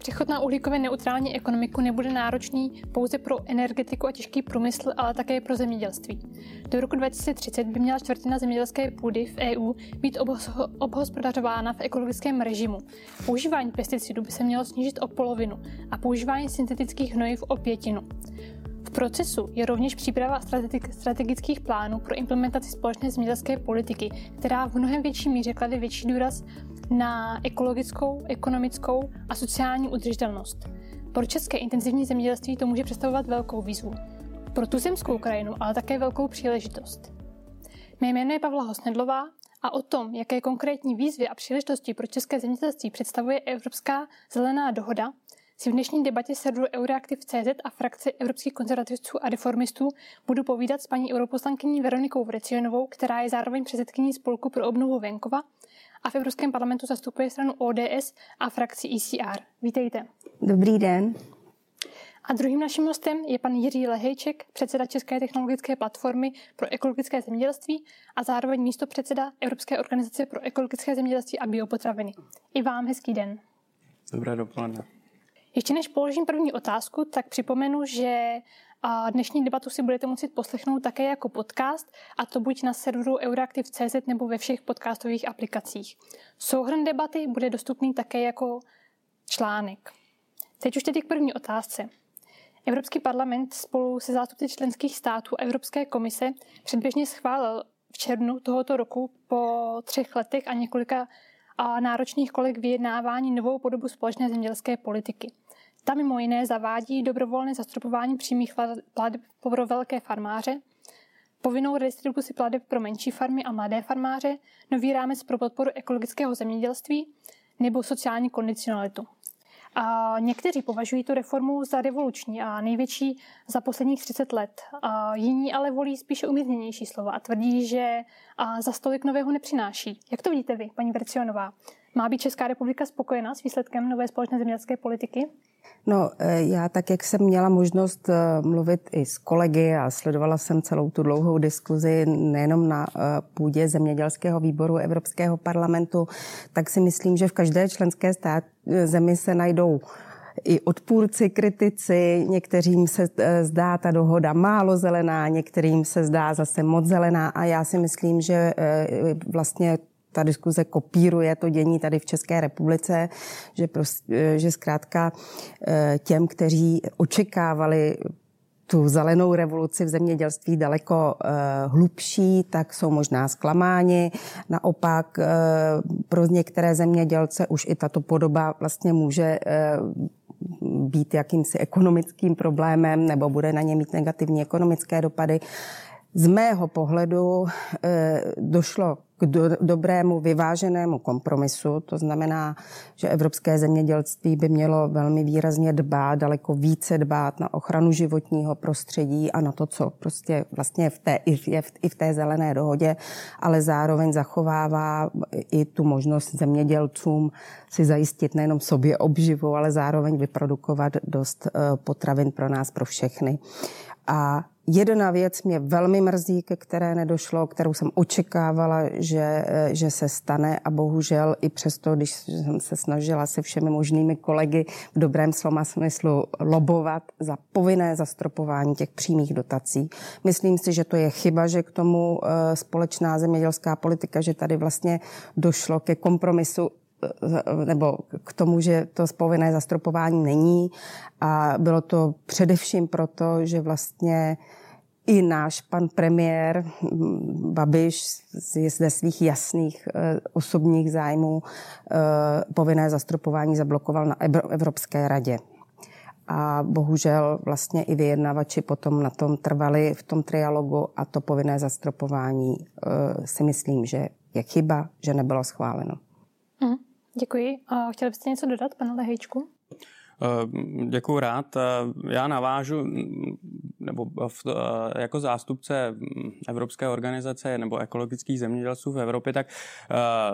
Přechod na uhlíkově neutrální ekonomiku nebude náročný pouze pro energetiku a těžký průmysl, ale také pro zemědělství. Do roku 2030 by měla čtvrtina zemědělské půdy v EU být obhospodařována v ekologickém režimu. Používání pesticidů by se mělo snížit o polovinu a používání syntetických hnojiv o pětinu. V procesu je rovněž příprava strategických plánů pro implementaci společné zemědělské politiky, která v mnohem větší míře klade větší důraz na ekologickou, ekonomickou a sociální udržitelnost. Pro české intenzivní zemědělství to může představovat velkou výzvu. Pro tuzemskou krajinu ale také velkou příležitost. Mé jméno je Pavla Hosnedlová a o tom, jaké konkrétní výzvy a příležitosti pro české zemědělství představuje Evropská zelená dohoda, si v dnešní debatě serveru CZ a frakce evropských konzervativců a reformistů budu povídat s paní europoslankyní Veronikou Vrecionovou, která je zároveň předsedkyní Spolku pro obnovu venkova a v Evropském parlamentu zastupuje stranu ODS a frakci ECR. Vítejte. Dobrý den. A druhým naším hostem je pan Jiří Lehejček, předseda České technologické platformy pro ekologické zemědělství a zároveň místo předseda Evropské organizace pro ekologické zemědělství a biopotraviny. I vám hezký den. Dobré dopoledne. Ještě než položím první otázku, tak připomenu, že a dnešní debatu si budete moci poslechnout také jako podcast, a to buď na serveru Euraktiv.cz nebo ve všech podcastových aplikacích. Souhrn debaty bude dostupný také jako článek. Teď už tedy k první otázce. Evropský parlament spolu se zástupci členských států Evropské komise předběžně schválil v červnu tohoto roku po třech letech a několika náročných kolek vyjednávání novou podobu společné zemědělské politiky. Ta mimo jiné zavádí dobrovolné zastropování přímých plateb pro velké farmáře, povinnou redistribuci plateb pro menší farmy a mladé farmáře, nový rámec pro podporu ekologického zemědělství nebo sociální kondicionalitu. A někteří považují tu reformu za revoluční a největší za posledních 30 let. A jiní ale volí spíše umírněnější slova a tvrdí, že za stolik nového nepřináší. Jak to vidíte vy, paní Vercionová? Má být Česká republika spokojená s výsledkem nové společné zemědělské politiky? No, e, já tak, jak jsem měla možnost e, mluvit i s kolegy a sledovala jsem celou tu dlouhou diskuzi nejenom na e, půdě zemědělského výboru Evropského parlamentu, tak si myslím, že v každé členské stát, zemi se najdou i odpůrci, kritici, některým se zdá ta dohoda málo zelená, některým se zdá zase moc zelená. A já si myslím, že vlastně ta diskuze kopíruje to dění tady v České republice, že, prostě, že zkrátka eh, těm, kteří očekávali tu zelenou revoluci v zemědělství daleko uh, hlubší, tak jsou možná zklamáni. Naopak uh, pro některé zemědělce už i tato podoba vlastně může uh, být jakýmsi ekonomickým problémem nebo bude na ně mít negativní ekonomické dopady. Z mého pohledu eh, došlo k do, dobrému vyváženému kompromisu. To znamená, že evropské zemědělství by mělo velmi výrazně dbát, daleko více dbát na ochranu životního prostředí a na to, co prostě vlastně v té, je v, i v té zelené dohodě, ale zároveň zachovává i tu možnost zemědělcům si zajistit nejenom sobě obživu, ale zároveň vyprodukovat dost eh, potravin pro nás, pro všechny. A Jedna věc mě velmi mrzí, ke které nedošlo, kterou jsem očekávala, že, že se stane a bohužel i přesto, když jsem se snažila se všemi možnými kolegy v dobrém slova smyslu lobovat za povinné zastropování těch přímých dotací. Myslím si, že to je chyba, že k tomu eh, společná zemědělská politika, že tady vlastně došlo ke kompromisu nebo k tomu, že to povinné zastropování není. A bylo to především proto, že vlastně i náš pan premiér Babiš ze svých jasných eh, osobních zájmů eh, povinné zastropování zablokoval na Evropské radě. A bohužel vlastně i vyjednavači potom na tom trvali v tom trialogu a to povinné zastropování eh, si myslím, že je chyba, že nebylo schváleno. Mm, děkuji. A chtěli byste něco dodat, pane Lehejčku? Děkuji rád. Já navážu, nebo v, jako zástupce Evropské organizace nebo ekologických zemědělců v Evropě, tak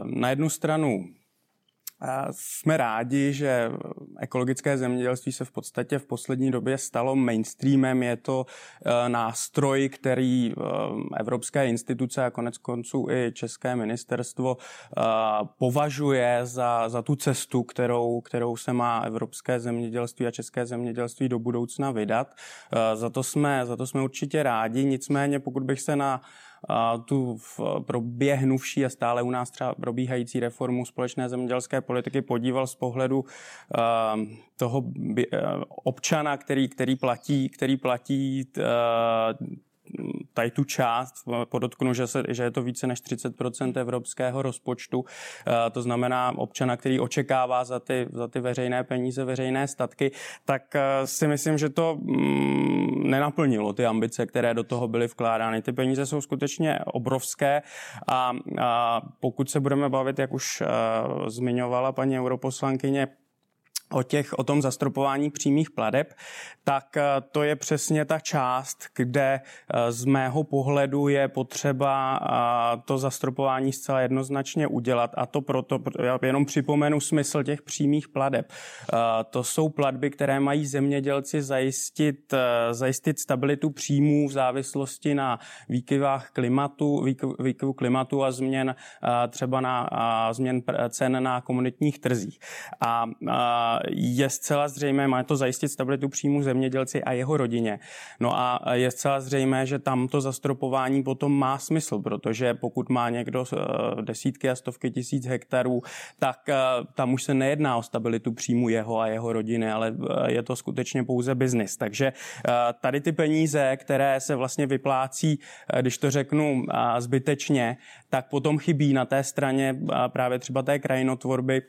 na jednu stranu Jsme rádi, že ekologické zemědělství se v podstatě v poslední době stalo mainstreamem. Je to e, nástroj, který e, evropské instituce a konec konců i České ministerstvo e, považuje za, za tu cestu, kterou, kterou se má evropské zemědělství a české zemědělství do budoucna vydat. Za to jsme, za to jsme určitě rádi. Nicméně, pokud bych se na tu proběhnuvší a stále u nás třeba probíhající reformu společné zemědělské politiky podíval z pohledu toho občana, který, který platí, který platí tady tu část, podotknu, že, se, že je to více než 30% evropského rozpočtu, eh, to znamená občana, který očekává za ty, za ty veřejné peníze, veřejné statky, tak eh, si myslím, že to mm, nenaplnilo ty ambice, které do toho byly vkládány. Ty peníze jsou skutečně obrovské a, a pokud se budeme bavit, jak už zmiňovala paní europoslankyně, o, těch, o tom zastropování přímých pladeb, tak eh, to je přesně ta část, kde eh, z mého pohledu je potřeba eh, to zastropování zcela jednoznačně udělat. A to proto, já jenom připomenu smysl těch přímých pladeb. To jsou platby, které mají zemědělci zajistit, zajistit stabilitu příjmů v závislosti na výkyvách klimatu, výkyvu klimatu a změn třeba na změn cen na komunitních trzích. A je zcela zřejmé, má to zajistit stabilitu příjmu zemědělci a jeho rodině. No a je zcela zřejmé, že tam to zastropování potom má smysl, protože pokud má někdo eh, desítky a stovky tisíc hektarů, tak eh, tam už se nejedná o stabilitu příjmu jeho a jeho rodiny, ale eh, je to skutečně pouze biznis. Takže tady ty peníze, které se vlastně vyplácí, když to řeknu zbytečně, tak potom chybí na té straně právě třeba té krajinotvorby,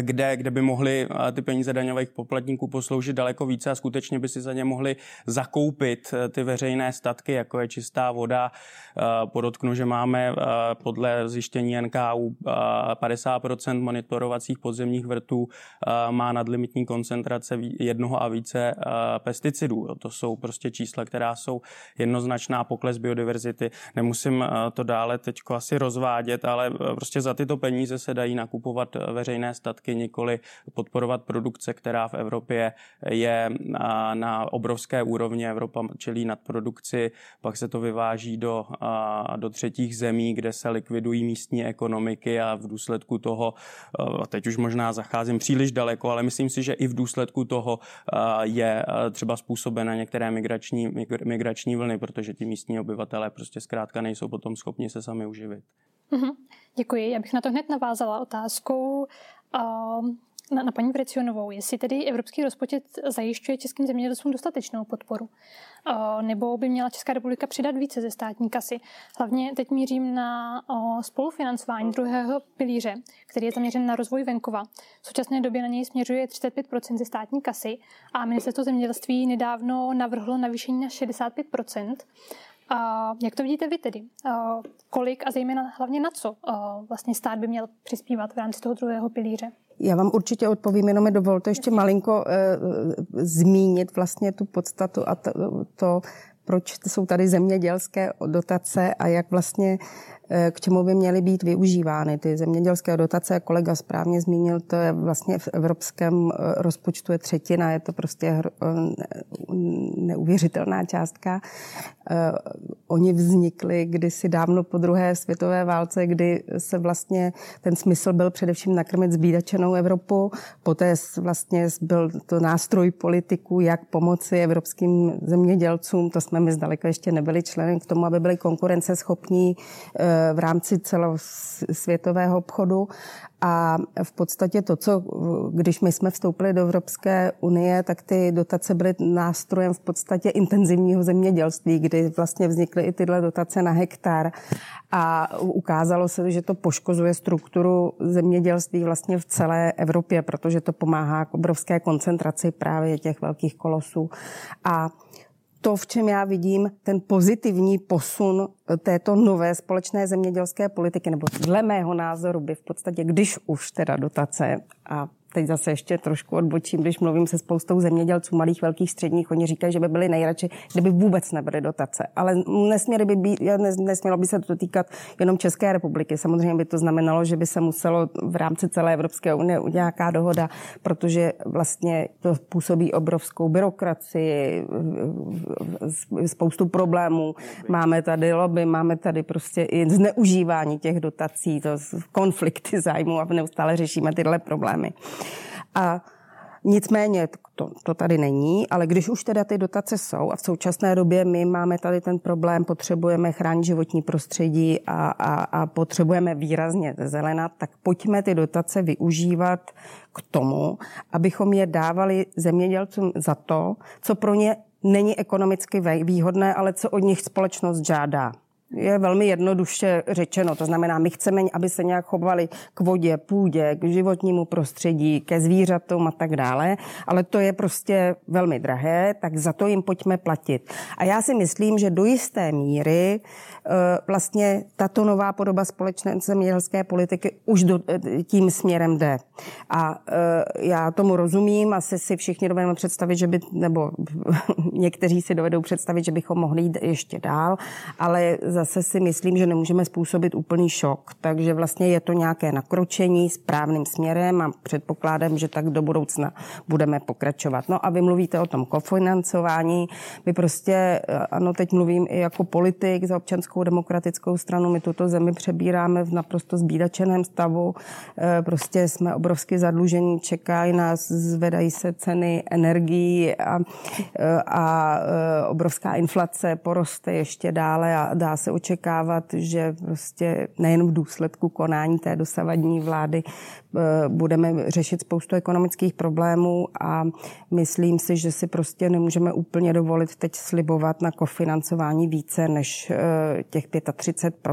kde, kde by mohly ty peníze daňových poplatníků posloužit daleko více a skutečně by si za ně mohli zakoupit e, ty veřejné statky, jako je čistá voda. E, podotknu, že máme podle zjištění NKU 50% monitorovacích podzemních vrtů má nadlimitní koncentrace jednoho a více pesticidů. To jsou prostě čísla, která jsou jednoznačná pokles biodiverzity. Nemusím to dále teď asi rozvádět, ale prostě za tyto peníze se dají nakupovat veřejné statky statky, nikoli podporovat produkce, která v Evropě je na obrovské úrovni. Evropa čelí nadprodukci, pak se to vyváží do, do třetích zemí, kde se likvidují místní ekonomiky a v důsledku toho, teď už možná zacházím příliš daleko, ale myslím si, že i v důsledku toho je třeba způsobena některé migrační, migrační vlny, protože ti místní obyvatelé prostě zkrátka nejsou potom schopni se sami uživit. Mm-hmm. Děkuji. Já bych na to hned navázala otázkou, na, na paní Vrecionovou, jestli tedy evropský rozpočet zajišťuje českým zemědělcům dostatečnou podporu, nebo by měla Česká republika přidat více ze státní kasy. Hlavně teď mířím na spolufinancování druhého pilíře, který je zaměřen na rozvoj venkova. V současné době na něj směřuje 35% ze státní kasy a ministerstvo zemědělství nedávno navrhlo navýšení na 65%. A jak to vidíte vy tedy? Kolik a zejména hlavně na co vlastně stát by měl přispívat v rámci toho druhého pilíře? Já vám určitě odpovím, jenom mi dovolte ještě malinko e, zmínit vlastně tu podstatu a to, to, proč jsou tady zemědělské dotace a jak vlastně k čemu by měly být využívány. Ty zemědělské dotace, kolega správně zmínil, to je vlastně v evropském eh, rozpočtu je třetina, je to prostě eh, neuvěřitelná částka. Oni vznikli kdysi dávno po druhé světové válce, kdy se vlastně ten smysl byl především nakrmit zbídačenou Evropu. Poté vlastně byl to nástroj politiků, jak pomoci evropským zemědělcům. To jsme my zdaleka ještě nebyli členy k tomu, aby byli konkurenceschopní v rámci celosvětového obchodu. A v podstatě to, co když my jsme vstoupili do Evropské unie, tak ty dotace byly nástrojem v podstatě intenzivního zemědělství, kdy vlastně vznikly i tyhle dotace na hektar. A ukázalo se, že to poškozuje strukturu zemědělství vlastně v celé Evropě, protože to pomáhá k obrovské koncentraci právě těch velkých kolosů. A to, v čem já vidím ten pozitivní posun této nové společné zemědělské politiky, nebo dle mého názoru by v podstatě, když už teda dotace a teď zase ještě trošku odbočím, když mluvím se spoustou zemědělců, malých, velkých, středních, oni říkají, že by byli nejradši, kdyby vůbec nebyly dotace. Ale nesměly by být, nesmělo by se to týkat jenom České republiky. Samozřejmě by to znamenalo, že by se muselo v rámci celé Evropské unie nějaká dohoda, protože vlastně to působí obrovskou byrokracii, spoustu problémů. Máme tady lobby, máme tady prostě i zneužívání těch dotací, to konflikty zájmu a neustále řešíme tyhle problémy. A Nicméně to, to tady není, ale když už teda ty dotace jsou a v současné době my máme tady ten problém, potřebujeme chránit životní prostředí a, a, a potřebujeme výrazně zelenat, tak pojďme ty dotace využívat k tomu, abychom je dávali zemědělcům za to, co pro ně není ekonomicky výhodné, ale co od nich společnost žádá je velmi jednoduše řečeno. To znamená, my chceme, aby se nějak chovali k vodě, půdě, k životnímu prostředí, ke zvířatům a tak dále, ale to je prostě velmi drahé, tak za to jim pojďme platit. A já si myslím, že do jisté míry Eh, vlastně tato nová podoba společné zemědělské politiky už do, eh, tím směrem jde. A eh, já tomu rozumím, asi si všichni dovedeme představit, že by, nebo někteří si dovedou představit, že bychom mohli jít ještě dál, ale zase si myslím, že nemůžeme způsobit úplný šok. Takže vlastně je to nějaké nakročení správným směrem a předpokládám, že tak do budoucna budeme pokračovat. No a vy mluvíte o tom kofinancování. My prostě, ano, teď mluvím i jako politik za občanskou demokratickou stranu. My tuto zemi přebíráme v naprosto zbídačeném stavu. Eh, prostě jsme obrovsky zadlužení, čekají nás, zvedají se ceny energií a, eh, a eh, obrovská inflace poroste ještě dále a dá se očekávat, že prostě nejen v důsledku konání té dosavadní vlády budeme řešit spoustu ekonomických problémů a myslím si, že si prostě nemůžeme úplně dovolit teď slibovat na kofinancování více než těch 35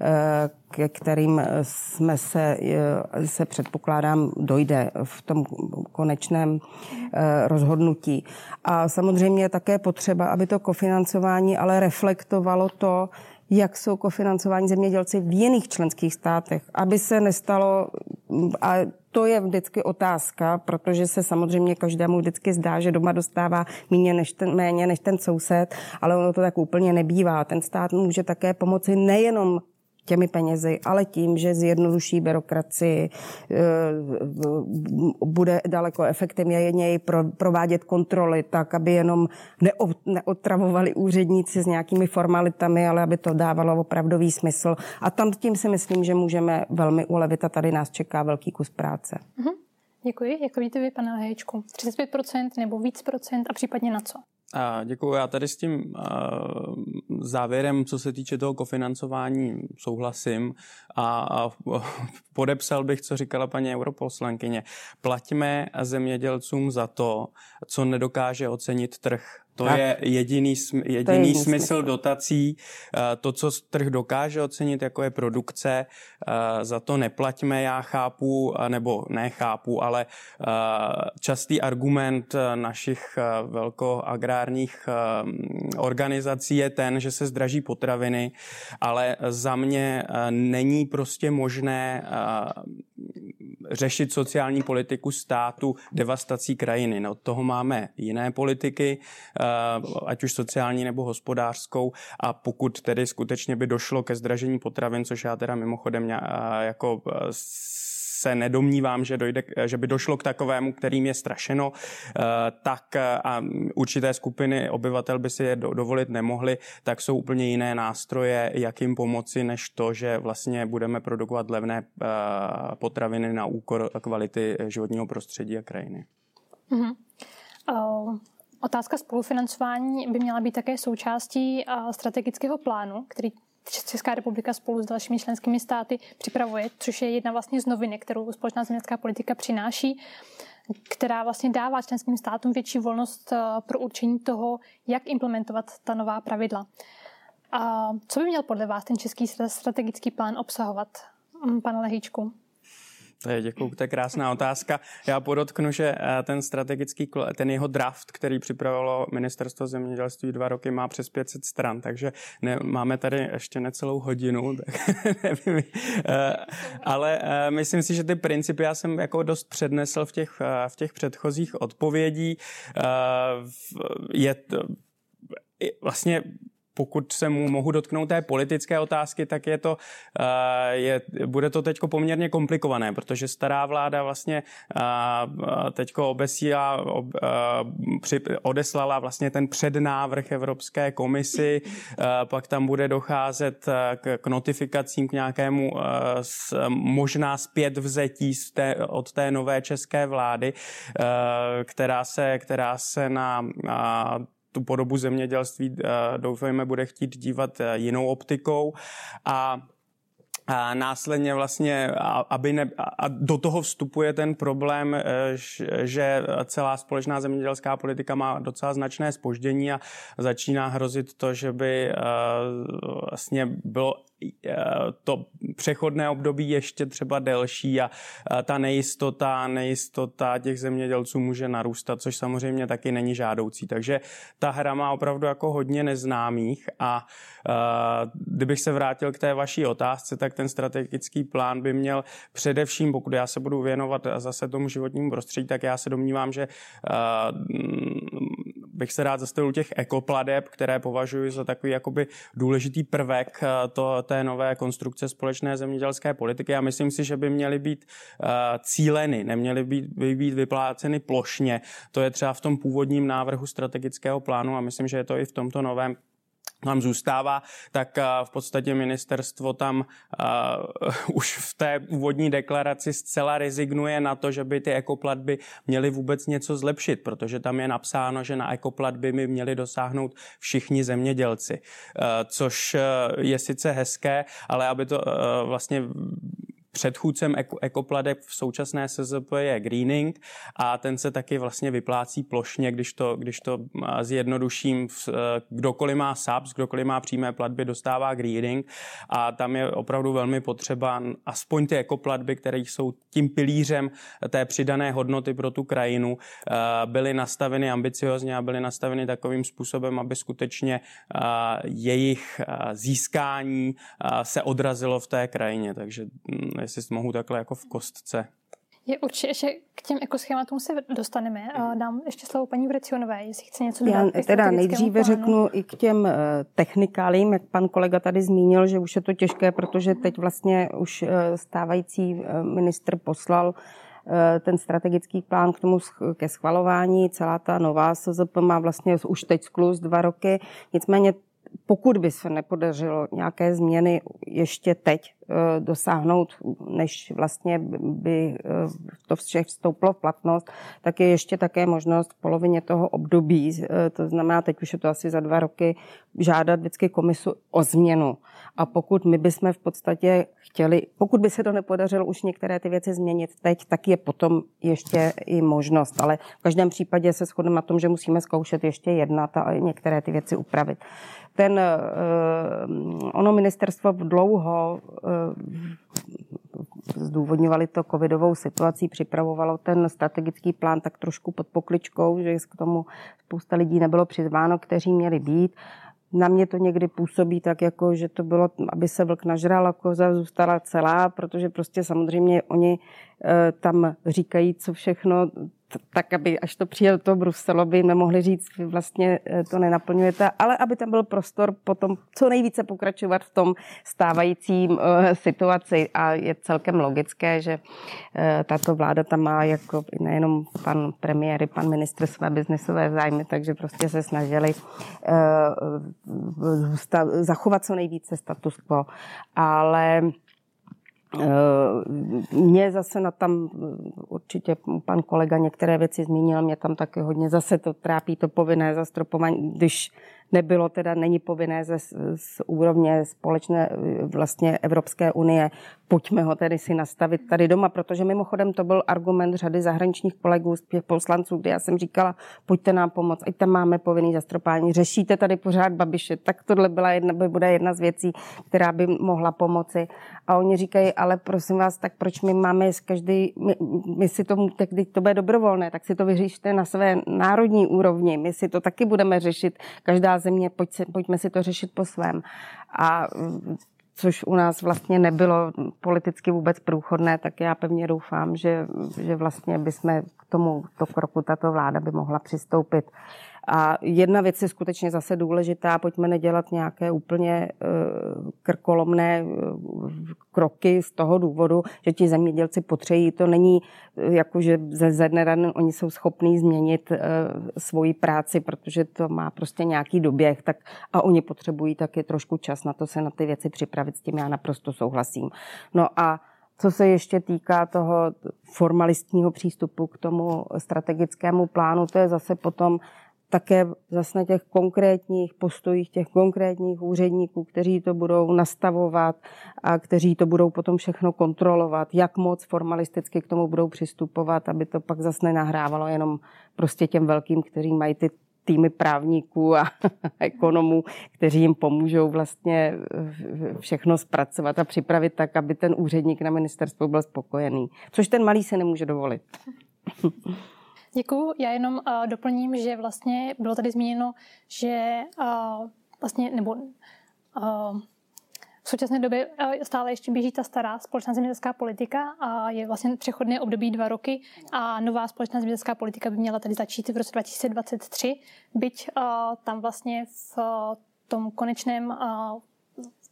eh, ke kterým jsme se, eh, se předpokládám, dojde v tom konečném eh, rozhodnutí. A samozřejmě je také potřeba, aby to kofinancování ale reflektovalo to, jak jsou kofinancování zemědělci v jiných členských státech, aby se nestalo, a to je vždycky otázka, protože se samozřejmě každému vždycky zdá, že doma dostává méně než ten, méně než ten soused, ale ono to tak úplně nebývá. Ten stát může také pomoci nejenom těmi penězi, ale tím, že zjednoduší byrokracii, eh, bude daleko efektivněji provádět kontroly tak, aby jenom neotravovali úředníci s nějakými formalitami, ale aby to dávalo opravdový smysl. A tam tím si myslím, že můžeme velmi ulevit a tady nás čeká velký kus práce. Mm-hmm. Děkuji. Jak vidíte vy, pane Hejčku? 35% nebo víc procent a případně na co? Děkuji. Já tady s tím závěrem, co se týče toho kofinancování, souhlasím a, a podepsal bych, co říkala paní europoslankyně. Plaťme zemědělcům za to, co nedokáže ocenit trh. To tak. je jediný, jediný, to je jediný smysl, smysl dotací. Eh, to, co trh dokáže ocenit, jako je produkce, eh, za to neplaťme, já chápu, nebo nechápu, ale eh, častý argument našich velkoagrárních organizací je ten, že se zdraží potraviny, ale za mě není prostě možné řešit sociální politiku státu devastací krajiny. No, od toho máme jiné politiky, eh, ať už sociální nebo hospodářskou a pokud tedy skutečně by došlo ke zdražení potravin, což já teda mimochodem eh, jako eh, se nedomnívám, že, dojde, že by došlo k takovému, kterým je strašeno, eh, tak eh, a určité skupiny obyvatel by si je dovolit nemohli, tak jsou úplně jiné nástroje, jak jim pomoci, než to, že vlastně budeme produkovat levné eh, potraviny na úkor kvality životního prostředí a krajiny. Mm-hmm. Uh... Otázka spolufinancování by měla být také součástí strategického plánu, který Česká republika spolu s dalšími členskými státy připravuje, což je jedna vlastně z novinek, kterou společná zemědělská politika přináší, která vlastně dává členským státům větší volnost pro určení toho, jak implementovat ta nová pravidla. A co by měl podle vás ten český strategický plán obsahovat, pane Lehičku? To je, děkuju, to je krásná otázka. Já podotknu, že eh, ten strategický, ten jeho draft, který připravilo ministerstvo zemědělství dva roky, má přes 500 stran, takže ne, máme tady ještě necelou hodinu, tak nevím. Eh, ale eh, myslím si, že ty principy já jsem jako dost přednesl v těch, v těch předchozích odpovědí. Je to, vlastně pokud se mu mohu dotknout té politické otázky, tak je to, eh, je, bude to teď poměrně komplikované, protože stará vláda vlastně eh, teď obesíla, eh, odeslala vlastně ten přednávrh Evropské komisi, pak tam bude docházet k, notifikacím k nějakému možná zpět vzetí z té, od té nové české vlády, která se, která se na tu podobu zemědělství eh, doufejme bude chtít dívat eh, jinou optikou. A a následně vlastně, aby ne, a do toho vstupuje ten problém, eh, že celá společná zemědělská politika má docela značné spoždění a začíná hrozit to, že by vlastně bylo to přechodné období ještě třeba delší a ta nejistota, nejistota těch zemědělců může narůstat, což samozřejmě taky není žádoucí. Takže ta hra má opravdu jako hodně neznámých a kdybych se vrátil k té vaší otázce, tak ten strategický plán by měl především, pokud já se budu věnovat zase tomu životnímu prostředí, tak já se domnívám, že bych se rád zastavil těch ekopladeb, které považuji za takový jakoby důležitý prvek to, té nové konstrukce společné zemědělské politiky a myslím si, že by měly být uh, cíleny, neměly být, by být vypláceny plošně. To je třeba v tom původním návrhu strategického plánu a myslím, že je to i v tomto novém nám zůstává, tak v podstatě ministerstvo tam uh, už v té úvodní deklaraci zcela rezignuje na to, že by ty ekoplatby měly vůbec něco zlepšit, protože tam je napsáno, že na ekoplatby by měli dosáhnout všichni zemědělci, uh, což je sice hezké, ale aby to uh, vlastně Předchůdcem ekopladeb v současné SZP je greening a ten se taky vlastně vyplácí plošně, když to, když to zjednoduším, e, kdokoliv má SAPS, kdokoliv má přímé platby, dostává greening a tam je opravdu velmi potřeba aspoň ty ekoplatby, které jsou tím pilířem té přidané hodnoty pro tu krajinu, e, byly nastaveny ambiciozně a byly nastaveny takovým způsobem, aby skutečně e, jejich získání se odrazilo v té krajině. Takže jestli mohu takhle jako v kostce. Je určitě, že k těm ekoschématům se dostaneme. Dám ještě slovo paní Vrecionové, jestli chce něco dodat. Já teda nejdříve plánu. řeknu i k těm eh, technikálím, jak pan kolega tady zmínil, že už je to těžké, protože teď vlastně už eh, stávající eh, ministr poslal ten strategický plán k tomu ke schvalování. Celá ta nová SZP má vlastně už teď sklus dva roky. Nicméně pokud by se nepodařilo nějaké změny ještě teď dosáhnout, než vlastně by eh, to vše vstoupilo v platnost, tak je ještě také možnost v polovině toho období, eh, to znamená, teď už je to asi za dva roky, žádat vždycky komisu o změnu. A pokud my bychom v podstatě chtěli, pokud by se to nepodařilo už některé ty věci změnit teď, tak je potom ještě i možnost. Ale v každém případě se shodneme na tom, že musíme zkoušet ještě jednat a některé ty věci upravit ten, eh, ono ministerstvo dlouho eh, zdůvodňovali to covidovou situací, připravovalo ten strategický plán tak trošku pod pokličkou, že k tomu spousta lidí nebylo přizváno, kteří měli být. Na mě to někdy působí tak, jako, že to bylo, aby se vlk nažral a koza zůstala celá, protože prostě samozřejmě oni tam říkají, co všechno tak, aby až to přijel to Bruselo, by nemohli říct, vy vlastně eh, to nenaplňujete, ale aby tam byl prostor potom co nejvíce pokračovat v tom stávajícím uh, situaci. A je celkem logické, že tato vláda tam má jako nejenom pan premiér, pan ministr své biznesové zájmy, takže prostě se snažili zachovat co nejvíce status quo, ale mě zase na tam, určitě pan kolega některé věci zmínil, mě tam taky hodně zase to trápí, to povinné zastropování, když nebylo teda, není povinné ze z úrovně společné vlastně Evropské unie, pojďme ho tedy si nastavit tady doma, protože mimochodem to byl argument řady zahraničních kolegů poslanců, kdy já jsem říkala, pojďte nám pomoct, ať tam máme povinný zastropání, řešíte tady pořád babiše, tak tohle byla jedna, by bude jedna z věcí, která by mohla pomoci. A oni říkají, ale prosím vás, tak proč my máme z každý, my, my si to, tak když to bude dobrovolné, tak si to vyřešte na své národní úrovni, my si to taky budeme řešit, každá země, pojď se, pojďme si to řešit po svém. A což u nás vlastně nebylo politicky vůbec průchodné, tak já pevně doufám, že, že vlastně bychom k tomu to kroku tato vláda by mohla přistoupit. A jedna věc je skutečně zase důležitá, pojďme nedělat nějaké úplně eh, krkolomné eh, kroky z toho důvodu, že ti zemědělci potřebují. To není eh, jako, že ze, ze dne oni jsou schopní změnit svoji práci, protože to má prostě nějaký doběh, tak a oni potřebují taky trošku čas na to se na ty věci připravit, s tím já naprosto souhlasím. No a co se ještě týká toho formalistního přístupu k tomu strategickému plánu, to je zase potom také zase na těch konkrétních postojích těch konkrétních úředníků, kteří to budou nastavovat a kteří to budou potom všechno kontrolovat, jak moc formalisticky k tomu budou přistupovat, aby to pak zase nenahrávalo jenom prostě těm velkým, kteří mají ty týmy právníků a ekonomů, kteří jim pomůžou vlastně všechno zpracovat a připravit tak, aby ten úředník na ministerstvu byl spokojený. Což ten malý se nemůže dovolit. Děkuju. Já jenom uh, doplním, že vlastně bylo tady zmíněno, že uh, vlastně, nebo uh, v současné době stále ještě běží ta stará společná zemědělská politika a je vlastně přechodné období dva roky a nová společná zemědělská politika by měla tady začít v roce 2023, byť tam vlastně v tom konečném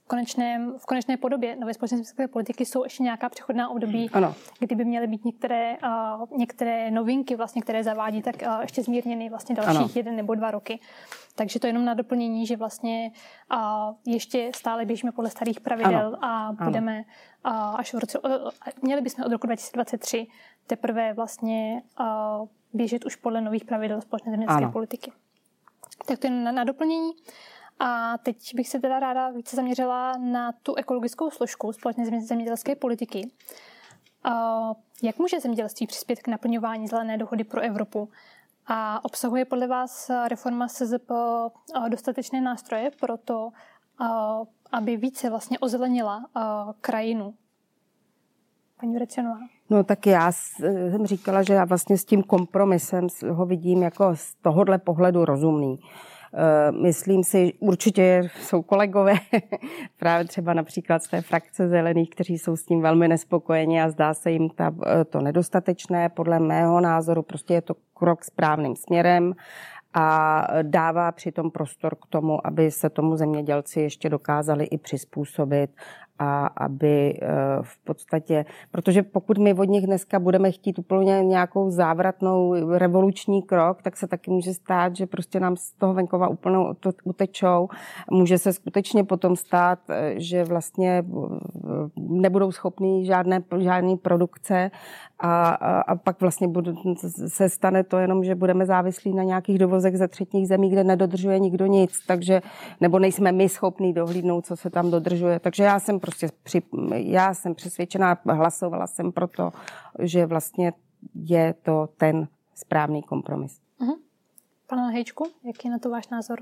konečném, v konečné podobě nové společenské politiky jsou ještě nějaká přechodná období, ano. kdy by měly být některé, uh, některé novinky, vlastně, které zavádí, tak uh, ještě zmírněny vlastně dalších ano. jeden nebo dva roky. Takže to je jenom na doplnění, že vlastně uh, ještě stále běžíme podle starých pravidel ano. a budeme uh, až v roce, uh, měli bychom od roku 2023 teprve vlastně uh, běžet už podle nových pravidel společné zemědělské politiky. Tak to je na, na doplnění. A teď bych se teda ráda více zaměřila na tu ekologickou složku společné zemědělské politiky. Jak může zemědělství přispět k naplňování zelené dohody pro Evropu? A obsahuje podle vás reforma SZP dostatečné nástroje pro to, aby více vlastně ozelenila krajinu? Paní Vrecionová. No tak já jsem říkala, že já vlastně s tím kompromisem ho vidím jako z tohohle pohledu rozumný. Eh, myslím si, určitě jsou kolegové, právě třeba například z té frakce zelených, kteří jsou s tím velmi nespokojeni a zdá se jim ta, eh, to nedostatečné. Podle mého názoru prostě je to krok správným směrem a dává přitom prostor k tomu, aby se tomu zemědělci ještě dokázali i přizpůsobit a aby eh, v podstatě, protože pokud my od nich dneska budeme chtít úplně nějakou závratnou revoluční krok, tak se taky může stát, že prostě nám z toho venkova úplně utečou. Může se skutečně potom stát, eh, že vlastně eh, nebudou schopní žádné, žádné produkce a, a, a pak vlastně bude, se stane to jenom, že budeme závislí na nějakých dovozech ze třetích zemí, kde nedodržuje nikdo nic, takže, nebo nejsme my schopní dohlídnout, co se tam dodržuje. Takže já jsem prostě, při, já jsem přesvědčená, hlasovala jsem proto, že vlastně je to ten správný kompromis. Uh-huh. Pane Hejčku, jaký je na to váš názor?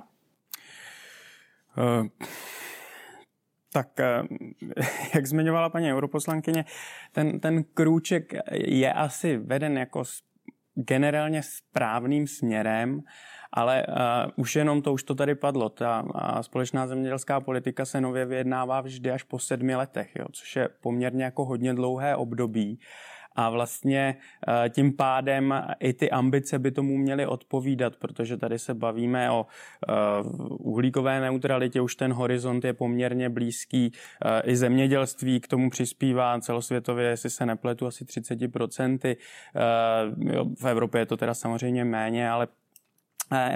Uh tak eh, jak zmiňovala paní europoslankyně, ten, ten krůček je asi veden jako generálně správným směrem, ale uh, už jenom to, už to tady padlo, ta uh, společná zemědělská politika se nově vyjednává vždy až po sedmi letech, jo, což je poměrně jako hodně dlouhé období. A vlastně eh, tím pádem i ty ambice by tomu měly odpovídat, protože tady se bavíme o uhlíkové neutralitě, už ten horizont je poměrně blízký, i zemědělství k tomu přispívá celosvětově, jestli se nepletu, asi 30%. V Evropě je to teda samozřejmě méně, ale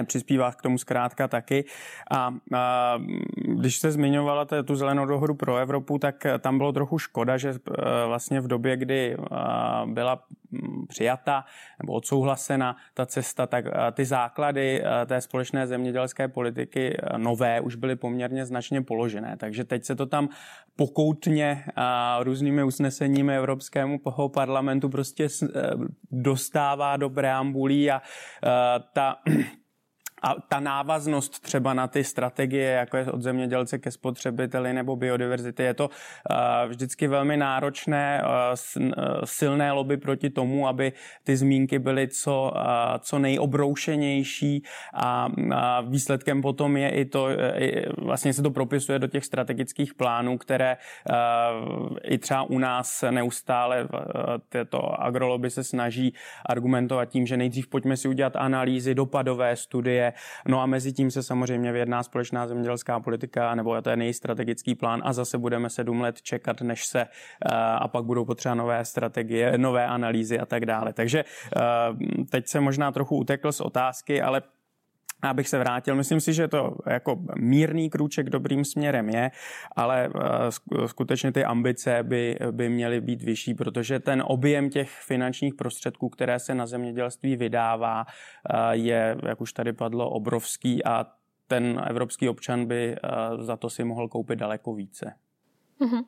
přispívá k tomu zkrátka taky. A, a když se zmiňovala tu zelenou dohodu pro Evropu, tak tam bylo trochu škoda, že eh, vlastně v době, kdy eh, byla mm, přijata nebo odsouhlasena ta cesta, tak ty základy té společné zemědělské politiky nové už byly poměrně značně položené. Takže teď se to tam pokoutně různými usneseními Evropskému parlamentu prostě dostává do preambulí a ta a ta návaznost třeba na ty strategie, jako je od zemědělce ke spotřebiteli nebo biodiverzity, je to uh, vždycky velmi náročné, uh, silné lobby proti tomu, aby ty zmínky byly co, co nejobroušenější. A výsledkem potom je i to, vlastně se to propisuje do těch strategických plánů, které i třeba u nás neustále této agrolobby se snaží argumentovat tím, že nejdřív pojďme si udělat analýzy, dopadové studie, No a mezi tím se samozřejmě vyjedná společná zemědělská politika, nebo to je nejstrategický plán a zase budeme sedm let čekat, než se eh, a pak budou potřeba nové strategie, nové analýzy a tak dále. Takže eh, teď se možná trochu utekl z otázky, ale abych se vrátil, myslím si, že to jako mírný krůček dobrým směrem je, ale eh, skutečně ty ambice by, by měly být vyšší, protože ten objem těch finančních prostředků, které se na zemědělství vydává, eh, je, jak už tady padlo, obrovský a ten evropský občan by eh, za to si mohl koupit daleko více. Mm-hmm.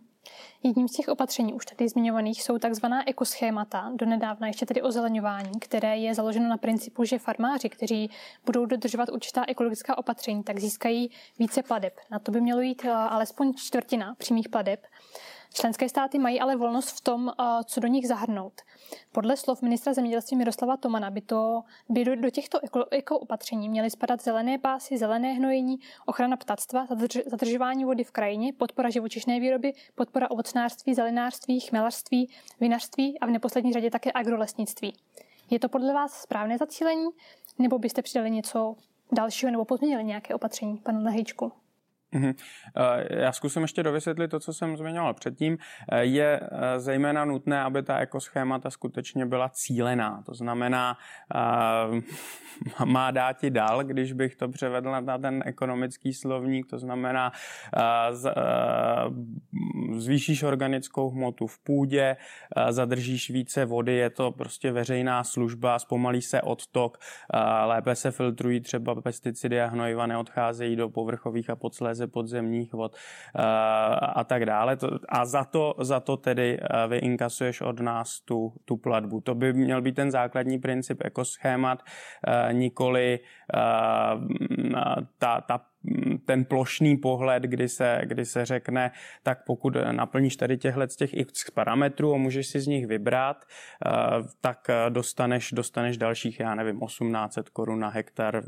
Jedním z těch opatření už tady zmiňovaných jsou takzvaná ekoschémata, donedávna ještě tedy ozeleňování, které je založeno na principu, že farmáři, kteří budou dodržovat určitá ekologická opatření, tak získají více pladeb. Na to by mělo jít eh, alespoň čtvrtina přímých pladeb. Členské státy mají ale volnost v tom, eh, co do nich zahrnout. Podle slov ministra zemědělství Miroslava Tomana by, to, by do, do těchto eko, opatření měly spadat zelené pásy, zelené hnojení, ochrana ptactva, zadrž, zadržování vody v krajině, podpora živočišné výroby, podpora ovocnářství, zelenářství, chmelařství, vinařství a v neposlední řadě také agrolesnictví. Je to podle vás správné zacílení, nebo byste přidali něco dalšího nebo pozměnili nějaké opatření, pane Lehejčku? Mhm. Eh, já zkusím ještě dovysvětlit to, co jsem zmiňoval předtím. Eh, je eh, zejména nutné, aby ta ekoschémata skutečně byla cílená. To znamená, má dát ti dal, když bych to převedl na ten ekonomický slovník. To znamená, zvýšíš organickou hmotu v půdě, zadržíš více vody, je to prostě veřejná služba, zpomalí se odtok, lépe se filtrují třeba pesticidy a hnojiva neodcházejí do povrchových a podsléze ze podzemních vod eh, a tak dále. A za to, za to tedy eh, vy inkasuješ od nás tu, tu platbu. To by měl být ten základní princip ekoschémat, eh, nikoli ta, ta ten plošný pohled, kdy se, kdy se řekne, tak pokud naplníš tady těchhle z těch x parametrů a můžeš si z nich vybrat, tak dostaneš, dostaneš dalších, já nevím, 1800 korun na hektar.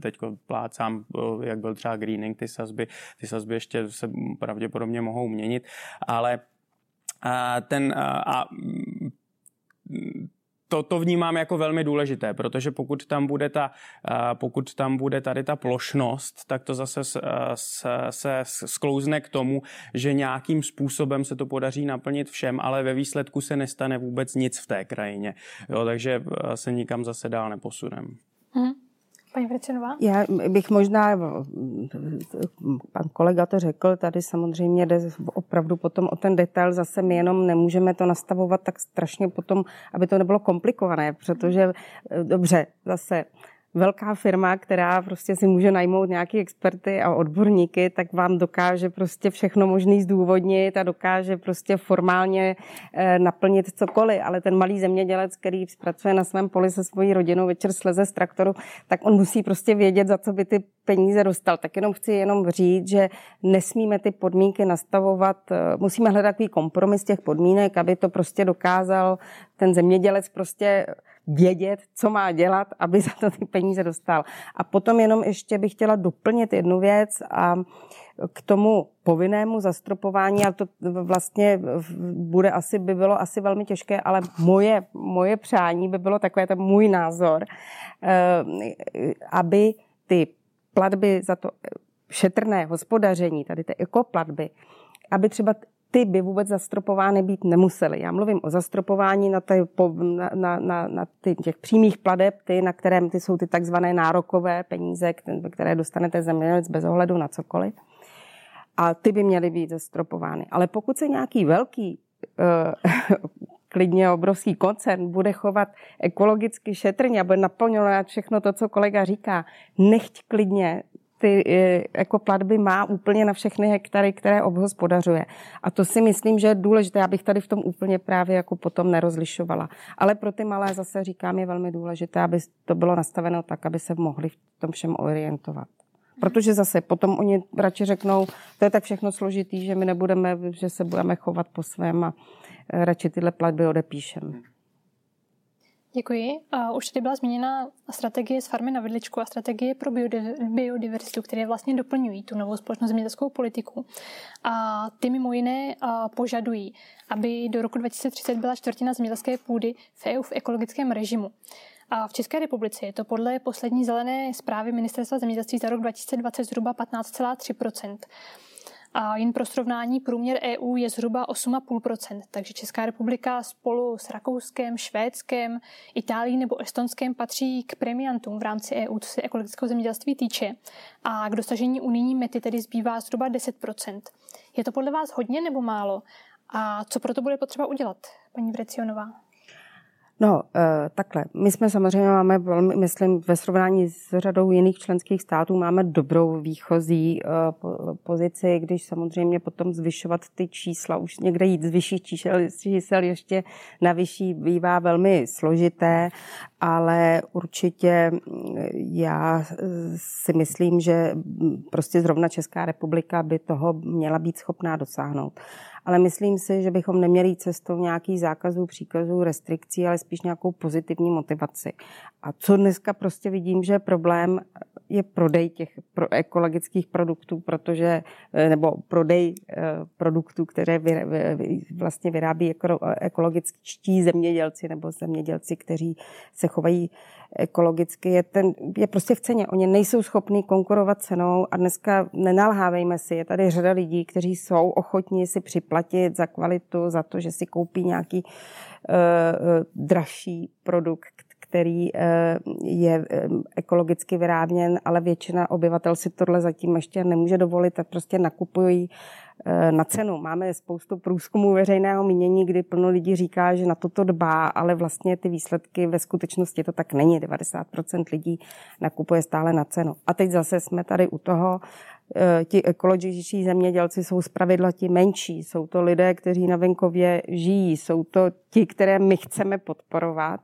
Teď plácám, jak byl třeba greening, ty sazby, ty sazby ještě se pravděpodobně mohou měnit, ale ten a to, to vnímám jako velmi důležité, protože pokud tam bude, ta, pokud tam bude tady ta plošnost, tak to zase se, se sklouzne k tomu, že nějakým způsobem se to podaří naplnit všem, ale ve výsledku se nestane vůbec nic v té krajině. Jo, takže se nikam zase dál neposuneme. Hmm. Paní Vrečenová? Já bych možná, pan kolega to řekl, tady samozřejmě jde opravdu potom o ten detail, zase my jenom nemůžeme to nastavovat tak strašně potom, aby to nebylo komplikované, protože dobře, zase velká firma, která prostě si může najmout nějaký experty a odborníky, tak vám dokáže prostě všechno možný zdůvodnit a dokáže prostě formálně eh, naplnit cokoliv. Ale ten malý zemědělec, který zpracuje na svém poli se svojí rodinou, večer sleze z traktoru, tak on musí prostě vědět, za co by ty peníze dostal. Tak jenom chci jenom říct, že nesmíme ty podmínky nastavovat, eh, musíme hledat takový kompromis těch podmínek, aby to prostě dokázal ten zemědělec prostě vědět, co má dělat, aby za to ty peníze dostal. A potom jenom ještě bych chtěla doplnit jednu věc a k tomu povinnému zastropování, ale to vlastně bude asi, by bylo asi velmi těžké, ale moje, moje přání by bylo takové, to můj názor, eh, aby ty platby za to šetrné hospodaření, tady ty ekoplatby, aby třeba ty by vůbec zastropovány být nemusely. Já mluvím o zastropování na, ty, na, na, na, na ty, těch přímých pladeb, ty, na kterém ty jsou ty takzvané nárokové peníze, které dostanete zemědělec bez ohledu na cokoliv. A ty by měly být zastropovány. Ale pokud se nějaký velký uh, klidně obrovský koncern bude chovat ekologicky šetrně a bude naplňovat všechno to, co kolega říká, nechť klidně ty e, jako platby má úplně na všechny hektary, které obhospodařuje. A to si myslím, že je důležité, abych tady v tom úplně právě jako potom nerozlišovala. Ale pro ty malé zase říkám, je velmi důležité, aby to bylo nastaveno tak, aby se mohli v tom všem orientovat. Protože zase potom oni radši řeknou, to je tak všechno složitý, že my nebudeme, že se budeme chovat po svém a e, radši tyhle platby odepíšeme. Děkuji. Už tady byla zmíněna strategie z farmy na vidličku a strategie pro biodiverzitu, které vlastně doplňují tu novou společnou zemědělskou politiku. A ty mimo jiné požadují, aby do roku 2030 byla čtvrtina zemědělské půdy v EU v ekologickém režimu. A v České republice je to podle poslední zelené zprávy Ministerstva zemědělství za rok 2020 zhruba 15,3 a jen pro srovnání průměr EU je zhruba 8,5%, takže Česká republika spolu s Rakouskem, Švédskem, Itálií nebo Estonskem patří k premiantům v rámci EU, co se ekologického zemědělství týče. A k dosažení unijní mety tedy zbývá zhruba 10%. Je to podle vás hodně nebo málo? A co proto bude potřeba udělat, paní Vrecionová? No, eh, takhle. My jsme samozřejmě máme velmi, myslím, ve srovnání s řadou jiných členských států máme dobrou výchozí eh, pozici, když samozřejmě potom zvyšovat ty čísla, už někde jít z vyšších čísel, čísel ještě na vyšší bývá velmi složité, ale určitě mm, já si myslím, že mm, prostě zrovna Česká republika by toho měla být schopná dosáhnout ale myslím si, že bychom neměli cestou nějakých zákazů, příkazů, restrikcí, ale spíš nějakou pozitivní motivaci. A co dneska prostě vidím, že problém je prodej těch ekologických produktů, protože, eh, nebo prodej eh, produktů, které vlastně vyrábí ekologičtí zemědělci nebo zemědělci, kteří se chovají ekologicky, je, ten, je prostě v ceně. Oni nejsou schopní konkurovat cenou a dneska nenalhávejme si, je tady řada lidí, kteří jsou ochotní si připlatit za kvalitu, za to, že si koupí nějaký uh, dražší produkt, který je ekologicky vyráběn, ale většina obyvatel si tohle zatím ještě nemůže dovolit, tak prostě nakupují Eh, na cenu. Máme spoustu průzkumů veřejného mínění, kdy plno lidí říká, že na toto dbá, ale vlastně ty výsledky ve skutečnosti to tak není. 90% lidí nakupuje stále na cenu. A teď zase jsme tady u toho, Eh, ti ekologičtí zemědělci jsou zpravidla ti menší. Jsou to lidé, kteří na venkově žijí. Jsou to ti, které my chceme podporovat.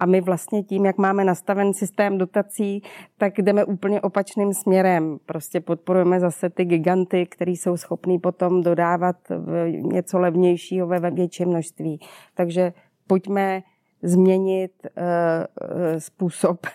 A my vlastně tím, jak máme nastaven systém dotací, tak jdeme úplně opačným směrem. Prostě podporujeme zase ty giganty, kteří jsou schopní potom dodávat něco levnějšího ve větším množství. Takže pojďme změnit eh, eh, způsob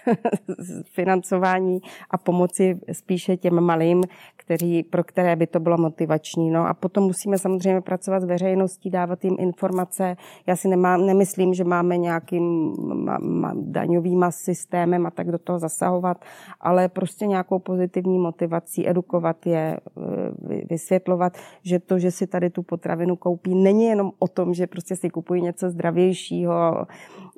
financování a pomoci spíše těm malým, kteří, pro které by to bylo motivační. No a potom musíme samozřejmě pracovat s veřejností, dávat jim informace. Já si nemám, nemyslím, že máme nějakým ma, ma, daňovým systémem a tak do toho zasahovat, ale prostě nějakou pozitivní motivací, edukovat je, eh, vysvětlovat, že to, že si tady tu potravinu koupí, není jenom o tom, že prostě si kupují něco zdravějšího,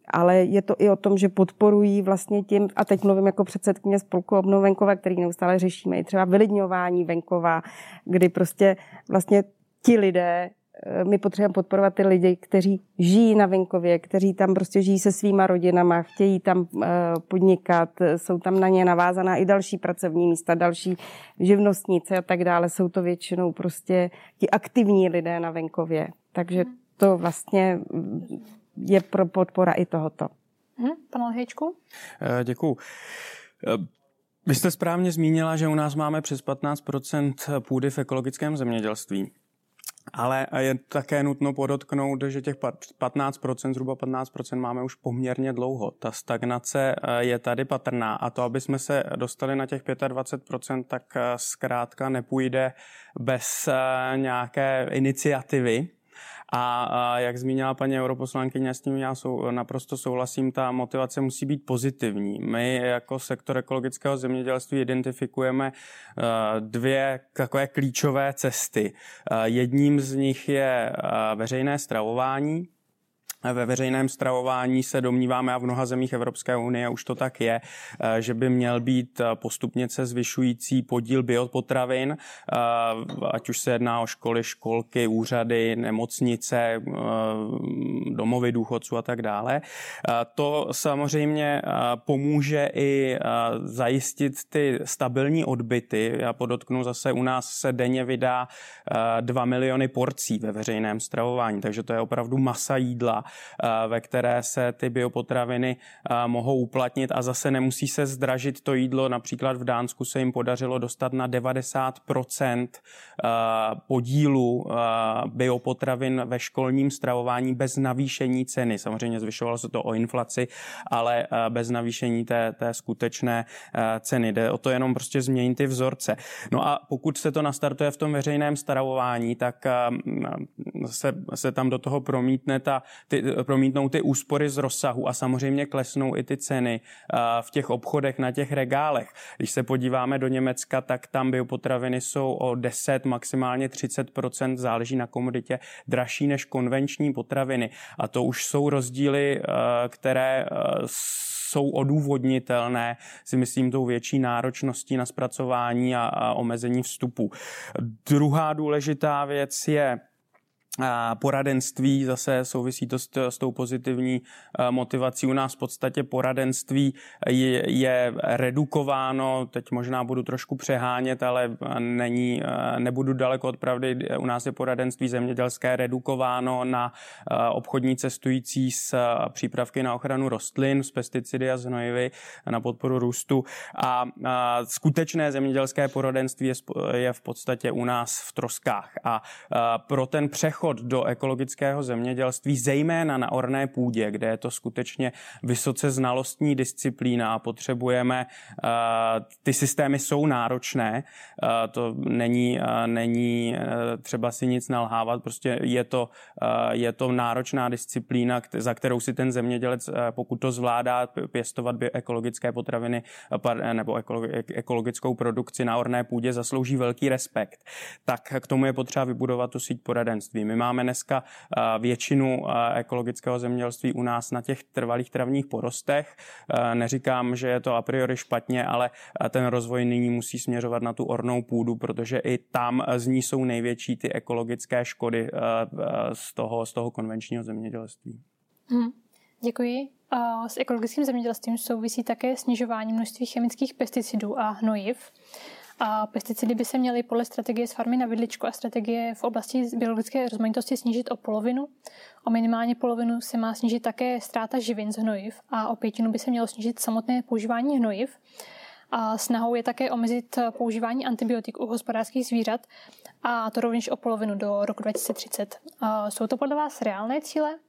ale je to i o tom, že podporují vlastně tím, a teď mluvím jako předsedkyně spolku obnov venkova, který neustále řešíme, i třeba vylidňování venkova, kdy prostě vlastně ti lidé, eh, my potřebujeme podporovat ty lidi, kteří žijí na venkově, kteří tam prostě žijí se svýma rodinama, chtějí tam eh, podnikat, jsou tam na ně navázaná i další pracovní místa, další živnostníci a tak dále. Jsou to většinou prostě ti aktivní lidé na venkově. Takže to vlastně je pro podpora i tohoto. Hmm, pan Lhejčku? Eh, děkuju. Eh, vy jste správně zmínila, že u nás máme přes 15% půdy v ekologickém zemědělství. Ale je také nutno podotknout, že těch 15%, zhruba 15% máme už poměrně dlouho. Ta stagnace eh, je tady patrná a to, aby jsme se dostali na těch 25%, tak zkrátka nepůjde bez nějaké iniciativy a, a jak zmínila paní europoslankyně, s tím já sou, naprosto souhlasím, ta motivace musí být pozitivní. My jako sektor ekologického zemědělství identifikujeme uh, dvě takové klíčové cesty. Uh, jedním z nich je uh, veřejné stravování, ve veřejném stravování se domníváme, a v mnoha zemích Evropské unie už to tak je, eh, že by měl být eh, postupně se zvyšující podíl biopotravin, eh, ať už se jedná o školy, školky, úřady, nemocnice, domovy důchodců a tak dále. To samozřejmě pomůže i zajistit ty stabilní odbyty. Já podotknu zase, u nás se denně vydá 2 miliony porcí ve veřejném stravování, takže to je opravdu masa jídla, ve které se ty biopotraviny mohou uplatnit a zase nemusí se zdražit to jídlo. Například v Dánsku se jim podařilo dostat na 90% podílu biopotravin ve školním stravování bez navýšení ceny. Samozřejmě zvyšovalo se to o inflaci, ale bez navýšení té, té skutečné ceny. Jde o to jenom prostě změnit ty vzorce. No a pokud se to nastartuje v tom veřejném stravování, tak se, se tam do toho promítne ta, ty, promítnou ty úspory z rozsahu a samozřejmě klesnou i ty ceny v těch obchodech, na těch regálech. Když se podíváme do Německa, tak tam biopotraviny jsou o 10, maximálně 30% záleží na komoditě, dražší než konvenční potraviny. A to už jsou rozdíly, které jsou odůvodnitelné, si myslím, tou větší náročností na zpracování a, a omezení vstupu. Druhá důležitá věc je poradenství, zase souvisí to s, s tou pozitivní motivací. U nás v podstatě poradenství je, je redukováno, teď možná budu trošku přehánět, ale není, nebudu daleko od pravdy. U nás je poradenství zemědělské redukováno na obchodní cestující s přípravky na ochranu rostlin, s pesticidy a znojivy na podporu růstu. A, skutečné zemědělské poradenství je, je v podstatě u nás v troskách. A pro ten přechod přechod do ekologického zemědělství, zejména na orné půdě, kde je to skutečně vysoce znalostní disciplína a potřebujeme, uh, ty systémy jsou náročné, uh, to není, uh, není třeba si nic nalhávat, prostě je to, je to náročná disciplína, za kterou si ten zemědělec, pokud to zvládá pěstovat ekologické potraviny nebo ekologickou produkci na orné půdě, zaslouží velký respekt. Tak k tomu je potřeba vybudovat tu síť poradenství. My máme dneska eh, většinu eh, ekologického zemědělství u nás na těch trvalých travních porostech. Eh, neříkám, že je to a priori špatně, ale ten rozvoj nyní musí směřovat na tu ornou půdu, protože i tam z ní jsou největší ty ekologické škody z toho, z toho konvenčního zemědělství. Hmm. Děkuji. S ekologickým zemědělstvím souvisí také snižování množství chemických pesticidů a hnojiv. A pesticidy by se měly podle strategie z farmy na vidličku a strategie v oblasti biologické rozmanitosti snížit o polovinu. O minimálně polovinu se má snížit také ztráta živin z hnojiv a o pětinu by se mělo snížit samotné používání hnojiv. A snahou je také omezit používání antibiotik u hospodářských zvířat a to rovněž o polovinu do roku 2030. A jsou to podle vás reálné cíle?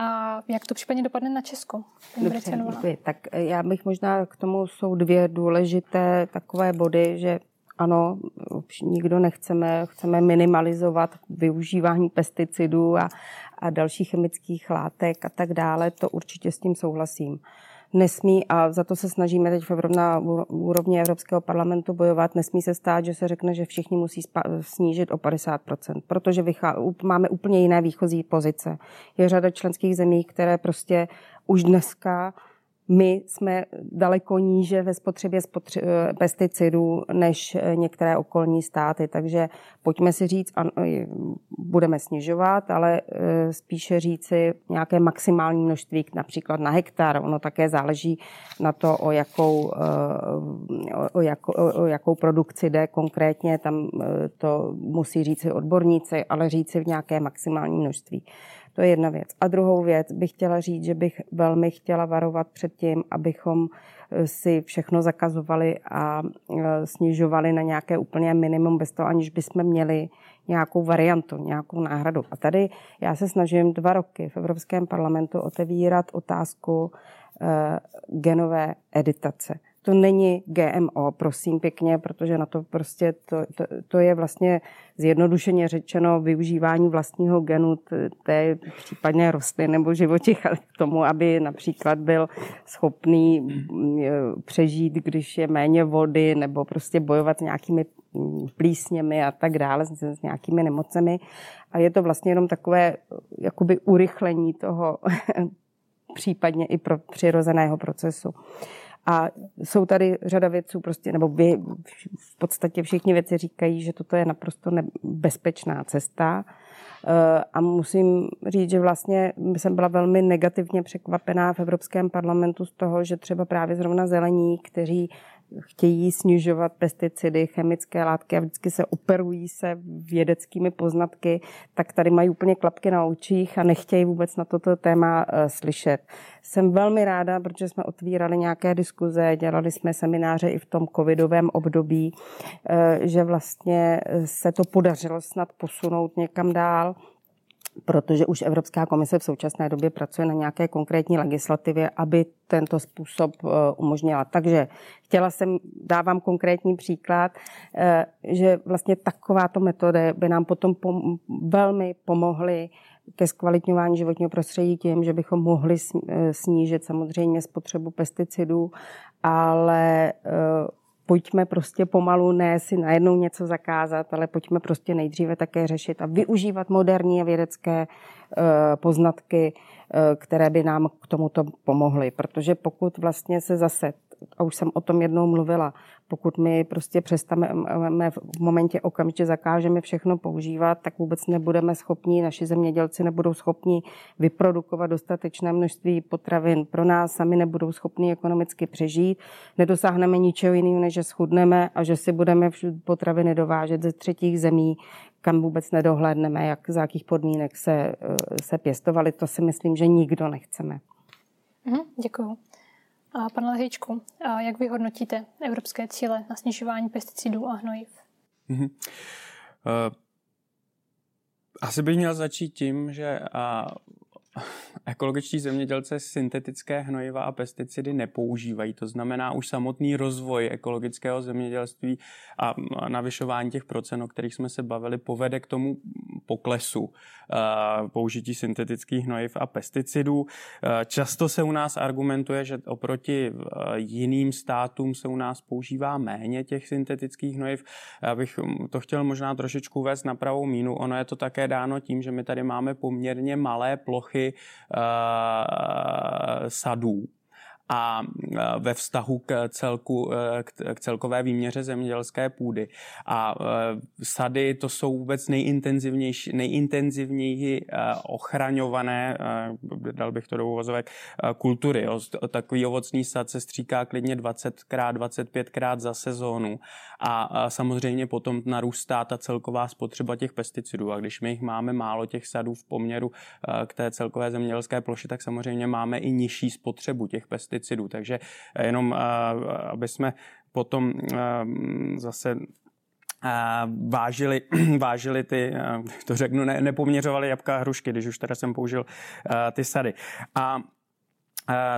A jak to případně dopadne na Česko? Dobře, děkuji. Tak eh, já bych možná k tomu jsou dvě důležité takové body, že ano, už nikdo nechceme, chceme minimalizovat využívání pesticidů a, a dalších chemických látek a tak dále, to určitě s tím souhlasím nesmí, a za to se snažíme teď na úrovni Evropského parlamentu bojovat, nesmí se stát, že se řekne, že všichni musí snížit o 50%, protože máme úplně jiné výchozí pozice. Je řada členských zemí, které prostě už dneska my jsme daleko níže ve spotřebě spotře- eh, pesticidů než eh, některé okolní státy, takže pojďme si říct, ano, budeme snižovat, ale eh, spíše říci nějaké maximální množství, například na hektar. Ono také záleží na to, o jakou, o jakou, o jakou produkci jde konkrétně, tam to musí říci odborníci, ale říci v nějaké maximální množství. To je jedna věc. A druhou věc bych chtěla říct, že bych velmi chtěla varovat před tím, abychom eh, si všechno zakazovali a eh, snižovali na nějaké úplně minimum bez toho, aniž bychom měli nějakou variantu, nějakou náhradu. A tady já se snažím dva roky v Evropském parlamentu otevírat otázku eh, genové editace. To není GMO, prosím pěkně, protože na to prostě to, to, to je vlastně zjednodušeně řečeno využívání vlastního genu té případně rostlin nebo živočich k tomu, aby například byl schopný mm, přežít, když je méně vody nebo prostě bojovat s nějakými plísněmi a tak dále, s, s nějakými nemocemi. A je to vlastně jenom takové jakoby urychlení toho případně i pro přirozeného procesu. A jsou tady řada věců, prostě, nebo vy, v podstatě všichni věci říkají, že toto je naprosto nebezpečná cesta. Eh, a musím říct, že vlastně jsem byla velmi negativně překvapená v Evropském parlamentu z toho, že třeba právě zrovna zelení, kteří chtějí snižovat pesticidy, chemické látky a vždycky se operují se vědeckými poznatky, tak tady mají úplně klapky na očích a nechtějí vůbec na toto téma uh, slyšet. Jsem velmi ráda, protože jsme otvírali nějaké diskuze, dělali jsme semináře i v tom covidovém období, uh, že vlastně se to podařilo snad posunout někam dál protože už Evropská komise v současné době pracuje na nějaké konkrétní legislativě, aby tento způsob eh, umožnila. Takže chtěla jsem, dávám konkrétní příklad, eh, že vlastně takováto metody by nám potom pom- velmi pomohly ke zkvalitňování životního prostředí tím, že bychom mohli eh, snížit samozřejmě spotřebu pesticidů, ale pojďme prostě pomalu ne si najednou něco zakázat, ale pojďme prostě nejdříve také řešit a využívat moderní a vědecké eh, poznatky, eh, které by nám k tomuto pomohly. Protože pokud vlastně se zase a už jsem o tom jednou mluvila, pokud my prostě přestaneme v momentě okamžitě zakážeme všechno používat, tak vůbec nebudeme schopni, naši zemědělci nebudou schopni vyprodukovat dostatečné množství potravin pro nás, sami nebudou schopni ekonomicky přežít, nedosáhneme ničeho jiného, než že schudneme a že si budeme potraviny dovážet ze třetích zemí, kam vůbec nedohlédneme, jak, za jakých podmínek se, eh, se pěstovali. To si myslím, že nikdo nechceme. Mhm, děkuji. A pane Lehečku, jak vy hodnotíte evropské cíle na snižování pesticidů a hnojiv? Mm-hmm. Uh, asi bych měl začít tím, že ekologičtí zemědělci syntetické hnojiva a pesticidy nepoužívají. To znamená, už samotný rozvoj ekologického zemědělství a navyšování těch procent, o kterých jsme se bavili, povede k tomu poklesu eh, použití syntetických hnojiv a pesticidů. Eh, často se u nás argumentuje, že oproti eh, jiným státům se u nás používá méně těch syntetických hnojiv. Já bych hm, to chtěl možná trošičku vést na pravou mínu. Ono je to také dáno tím, že my tady máme poměrně malé plochy sadů a ve vztahu k, celku, e, k celkové výměře zemědělské půdy. A e, sady to jsou vůbec nejintenzivnější, nejintenzivněji e, ochraňované, dal bych to do uvozovek, kultury. Takový ovocný sad se stříká klidně 20krát, 25krát za sezónu a samozřejmě potom narůstá ta celková spotřeba těch pesticidů. A když my jich máme málo těch sadů v poměru k té celkové zemědělské ploše, tak samozřejmě máme i nižší spotřebu těch pesticidů. Takže jenom, aby jsme potom zase vážili, vážili ty, to řeknu, ne, nepoměřovali jabka a hrušky, když už teda jsem použil ty sady. A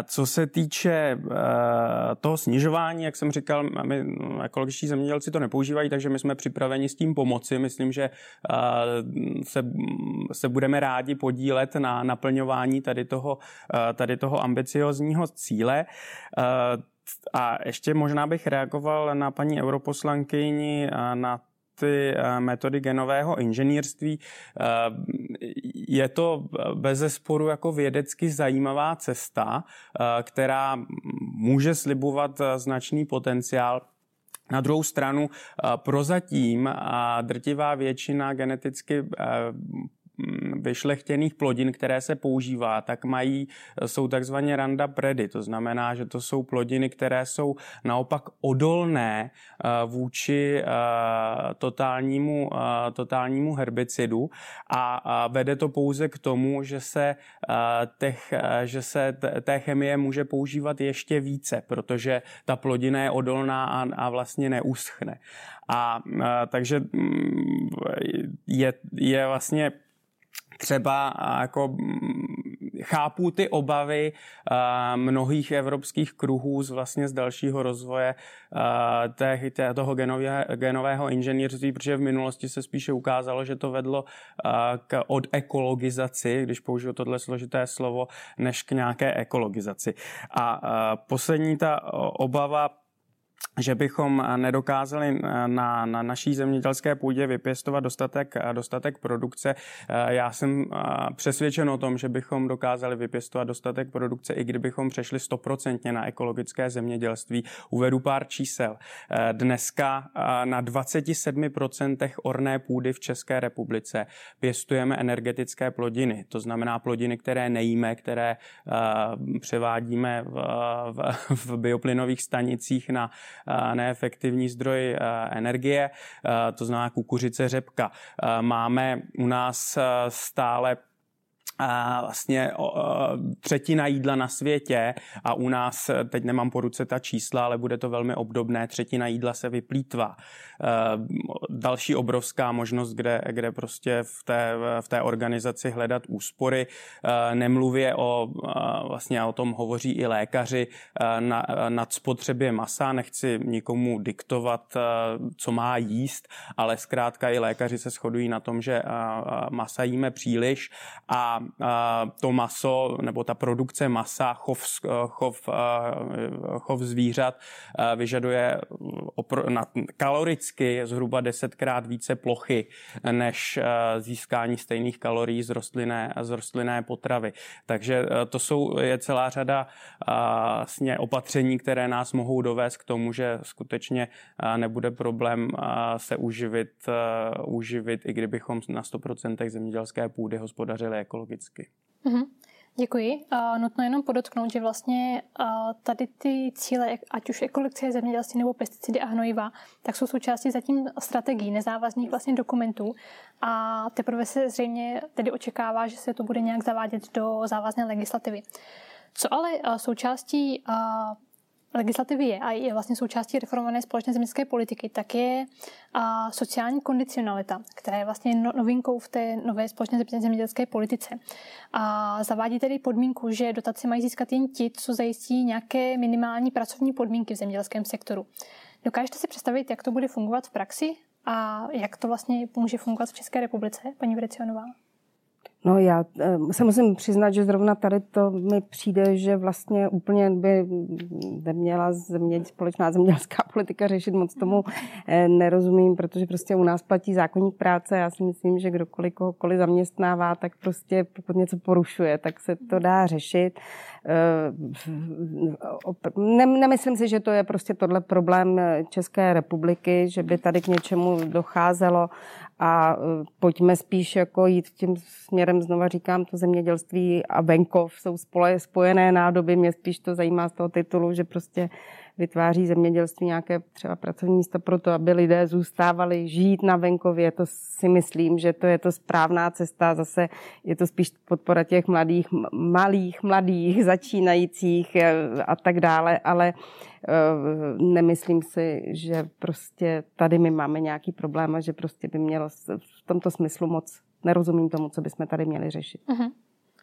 co se týče eh, toho snižování, jak jsem říkal, my ekologičtí zemědělci to nepoužívají, takže my jsme připraveni s tím pomoci. Myslím, že eh, se, se budeme rádi podílet na naplňování tady toho, eh, tady toho ambiciozního cíle. A ještě možná bych reagoval na paní europoslankyni na ty metody genového inženýrství. Eh, je to bez zesporu jako vědecky zajímavá cesta, eh, která může slibovat značný potenciál. Na druhou stranu prozatím drtivá většina geneticky vyšlechtěných plodin, které se používá, tak mají, jsou takzvaně randa predy. To znamená, že to jsou plodiny, které jsou naopak odolné eh, vůči eh, totálnímu, eh, totálnímu herbicidu a vede to pouze k tomu, že se, těch, že se té chemie může používat ještě více, protože ta plodina je odolná a, a vlastně neuschne. A, a takže mm, je, je vlastně třeba jako chápu ty obavy mnohých evropských kruhů z vlastně z dalšího rozvoje toho genového inženýrství, protože v minulosti se spíše ukázalo, že to vedlo k odekologizaci, když použiju tohle složité slovo, než k nějaké ekologizaci. A poslední ta obava že bychom nedokázali na, na naší zemědělské půdě vypěstovat dostatek, dostatek produkce. Já jsem přesvědčen o tom, že bychom dokázali vypěstovat dostatek produkce, i kdybychom přešli stoprocentně na ekologické zemědělství. Uvedu pár čísel. Dneska na 27% orné půdy v České republice pěstujeme energetické plodiny. To znamená plodiny, které nejíme, které převádíme v, v, v bioplynových stanicích na neefektivní zdroj energie, to znamená kukuřice, řepka. Máme u nás stále vlastně třetina jídla na světě a u nás, teď nemám po ruce ta čísla, ale bude to velmi obdobné, třetina jídla se vyplýtvá. Další obrovská možnost, kde, kde prostě v té, v té organizaci hledat úspory. Nemluvě o, vlastně o tom hovoří i lékaři na, nad spotřebě masa, nechci nikomu diktovat, co má jíst, ale zkrátka i lékaři se shodují na tom, že masa jíme příliš a to maso nebo ta produkce masa, chov, chov, chov zvířat vyžaduje na, kaloricky zhruba desetkrát více plochy než získání stejných kalorií z rostlinné, z rostlinné potravy. Takže to jsou, je celá řada vlastně opatření, které nás mohou dovést k tomu, že skutečně nebude problém se uživit, uživit i kdybychom na 100% zemědělské půdy hospodařili ekologicky logicky. Mm-hmm. Děkuji. Uh, nutno jenom podotknout, že vlastně tady ty cíle, ať už ekologie zemědělství nebo pesticidy a hnojiva, tak jsou součástí zatím strategií nezávazných vlastně dokumentů a teprve se zřejmě tedy očekává, že se to bude nějak zavádět do závazné legislativy. Co ale součástí legislativy je a je vlastně součástí reformované společné zemědělské politiky, tak je a sociální kondicionalita, která je vlastně no, novinkou v té nové společné zemědělské politice. A zavádí tedy podmínku, že dotace mají získat jen ti, co zajistí nějaké minimální pracovní podmínky v zemědělském sektoru. Dokážete si představit, jak to bude fungovat v praxi a jak to vlastně může fungovat v České republice, paní Vrecionová? No já eh, se musím přiznat, že zrovna tady to mi přijde, že vlastně úplně by neměla země, společná zemědělská politika řešit, moc tomu eh, nerozumím, protože prostě u nás platí zákonník práce. Já si myslím, že kdokoliv kohokoliv zaměstnává, tak prostě pokud něco porušuje, tak se to dá řešit. Eh, nemyslím si, že to je prostě tohle problém České republiky, že by tady k něčemu docházelo a pojďme spíš jako jít tím směrem, znova říkám, to zemědělství a venkov jsou spojené nádoby. Mě spíš to zajímá z toho titulu, že prostě vytváří zemědělství nějaké třeba pracovní místo pro to, aby lidé zůstávali žít na venkově. To si myslím, že to je to správná cesta. Zase je to spíš podpora těch mladých, malých, mladých, začínajících eh, a tak dále, ale eh, nemyslím si, že prostě tady my máme nějaký problém a že prostě by mělo v tomto smyslu moc nerozumím tomu, co bychom tady měli řešit. Uh-huh.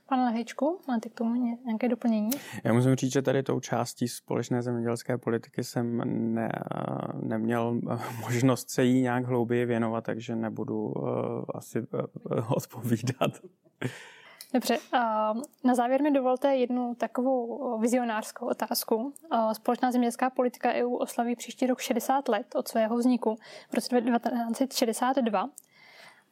Pane Lehečku, máte k tomu nějaké doplnění? Já musím říct, že tady tou částí společné zemědělské politiky jsem ne, neměl možnost se jí nějak hlouběji věnovat, takže nebudu uh, asi uh, odpovídat. Dobře, na závěr mi dovolte jednu takovou vizionářskou otázku. Společná zemědělská politika EU oslaví příští rok 60 let od svého vzniku v roce 1962.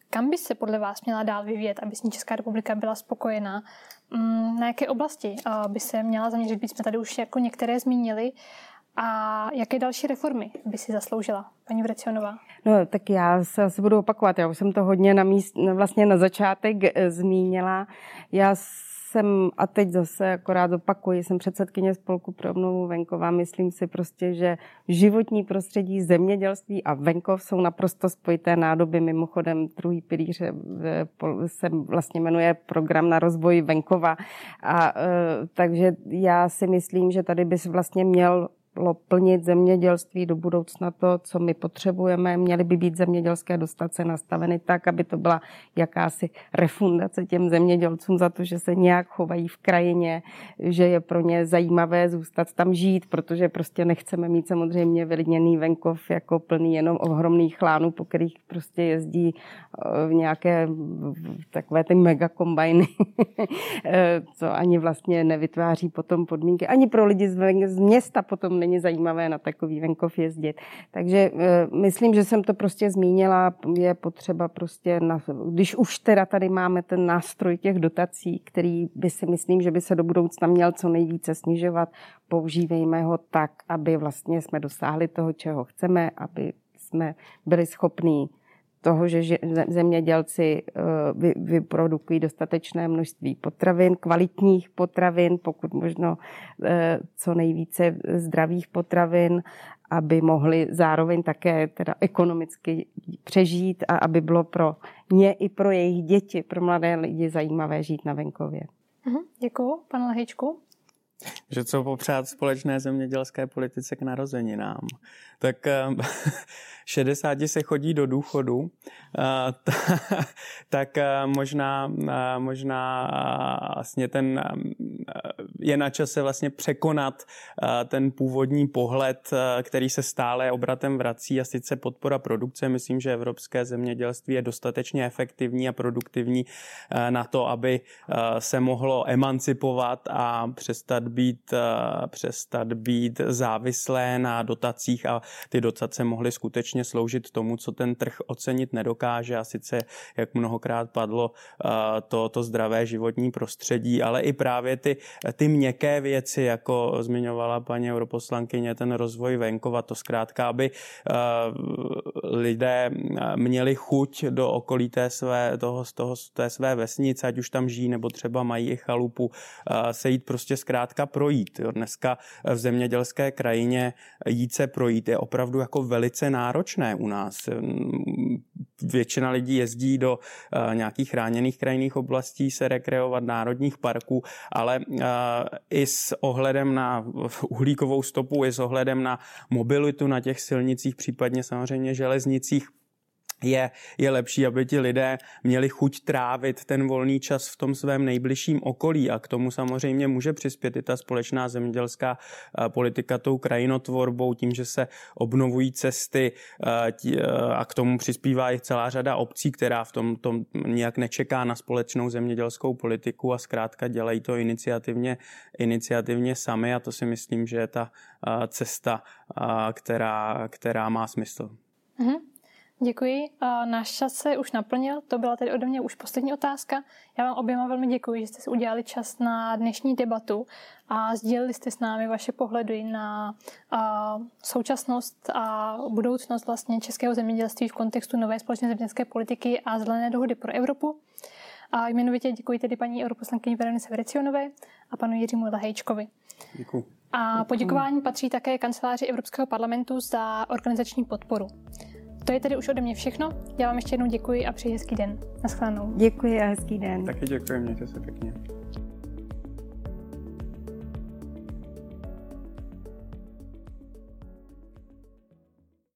Kam by se podle vás měla dál vyvíjet, aby s ní Česká republika byla spokojená? Mm, na jaké oblasti by se měla zaměřit? My jsme tady už jako některé zmínili. A jaké další reformy by si zasloužila, paní Vrecionová? No, tak já se asi budu opakovat. Já už jsem to hodně na míst, vlastně na začátek eh, zmínila. Já jsem, a teď zase akorát opakuji, jsem předsedkyně spolku pro obnovu venkova. Myslím si prostě, že životní prostředí, zemědělství a venkov jsou naprosto spojité nádoby. Mimochodem druhý pilíř se vlastně jmenuje program na rozvoj venkova. A, e, takže já si myslím, že tady bys vlastně měl plnit zemědělství do budoucna to, co my potřebujeme. Měly by být zemědělské dotace nastaveny tak, aby to byla jakási refundace těm zemědělcům za to, že se nějak chovají v krajině, že je pro ně zajímavé zůstat tam žít, protože prostě nechceme mít samozřejmě vylidněný venkov jako plný jenom ohromných chlánů, po kterých prostě jezdí eh, v nějaké takové ty megakombajny, eh, co ani vlastně nevytváří potom podmínky. Ani pro lidi z města potom není zajímavé na takový venkov jezdit. Takže eh, myslím, že jsem to prostě zmínila, je potřeba prostě, na, když už teda tady máme ten nástroj těch dotací, který by si myslím, že by se do budoucna měl co nejvíce snižovat, používejme ho tak, aby vlastně jsme dosáhli toho, čeho chceme, aby jsme byli schopní toho, že zemědělci eh, vyprodukují dostatečné množství potravin, kvalitních potravin, pokud možno eh, co nejvíce zdravých potravin, aby mohli zároveň také teda ekonomicky přežít a aby bylo pro ně i pro jejich děti, pro mladé lidi zajímavé žít na venkově. Mhm, děkuji, pane Lehečku. Že co popřát společné zemědělské politice k narozeninám. Tak 60 se chodí do důchodu, tak možná, možná vlastně ten je na čase vlastně překonat ten původní pohled, který se stále obratem vrací a sice podpora produkce. Myslím, že evropské zemědělství je dostatečně efektivní a produktivní na to, aby se mohlo emancipovat a přestat být, přestat být závislé na dotacích a ty dotace mohly skutečně sloužit tomu, co ten trh ocenit nedokáže. A sice, jak mnohokrát padlo, to, to zdravé životní prostředí, ale i právě ty, ty měkké věci, jako zmiňovala paní europoslankyně, ten rozvoj venkova, to zkrátka, aby lidé měli chuť do okolí té své, toho, toho, té své vesnice, ať už tam žijí, nebo třeba mají i chalupu, se jít prostě zkrátka projít. Jo. Dneska v zemědělské krajině jít se projít je opravdu jako velice náročné u nás. Většina lidí jezdí do uh, nějakých chráněných krajinných oblastí se rekreovat, národních parků, ale uh, i s ohledem na uhlíkovou stopu, i s ohledem na mobilitu na těch silnicích, případně samozřejmě železnicích, je, je lepší, aby ti lidé měli chuť trávit ten volný čas v tom svém nejbližším okolí a k tomu samozřejmě může přispět i ta společná zemědělská eh, politika tou krajinotvorbou, tím, že se obnovují cesty eh, eh, a k tomu přispívá i celá řada obcí, která v tom, tom nějak nečeká na společnou zemědělskou politiku a zkrátka dělají to iniciativně, iniciativně sami a to si myslím, že je ta cesta, která, která má smysl. Mm-hmm. Děkuji. Náš čas se už naplnil, to byla tedy ode mě už poslední otázka. Já vám oběma velmi děkuji, že jste si udělali čas na dnešní debatu a sdělili jste s námi vaše pohledy na současnost a budoucnost vlastně českého zemědělství v kontextu nové společné zemědělské politiky a zelené dohody pro Evropu. A jmenovitě děkuji tedy paní europoslankyni Veronice Vericionové a panu Jiřímu Lahejčkovi. Děkuji. A poděkování patří také kanceláři Evropského parlamentu za organizační podporu. To je tedy už ode mě všechno. Já vám ještě jednou děkuji a přeji hezký den. Naschledanou. Děkuji a hezký den. Taky děkuji, mějte se pěkně.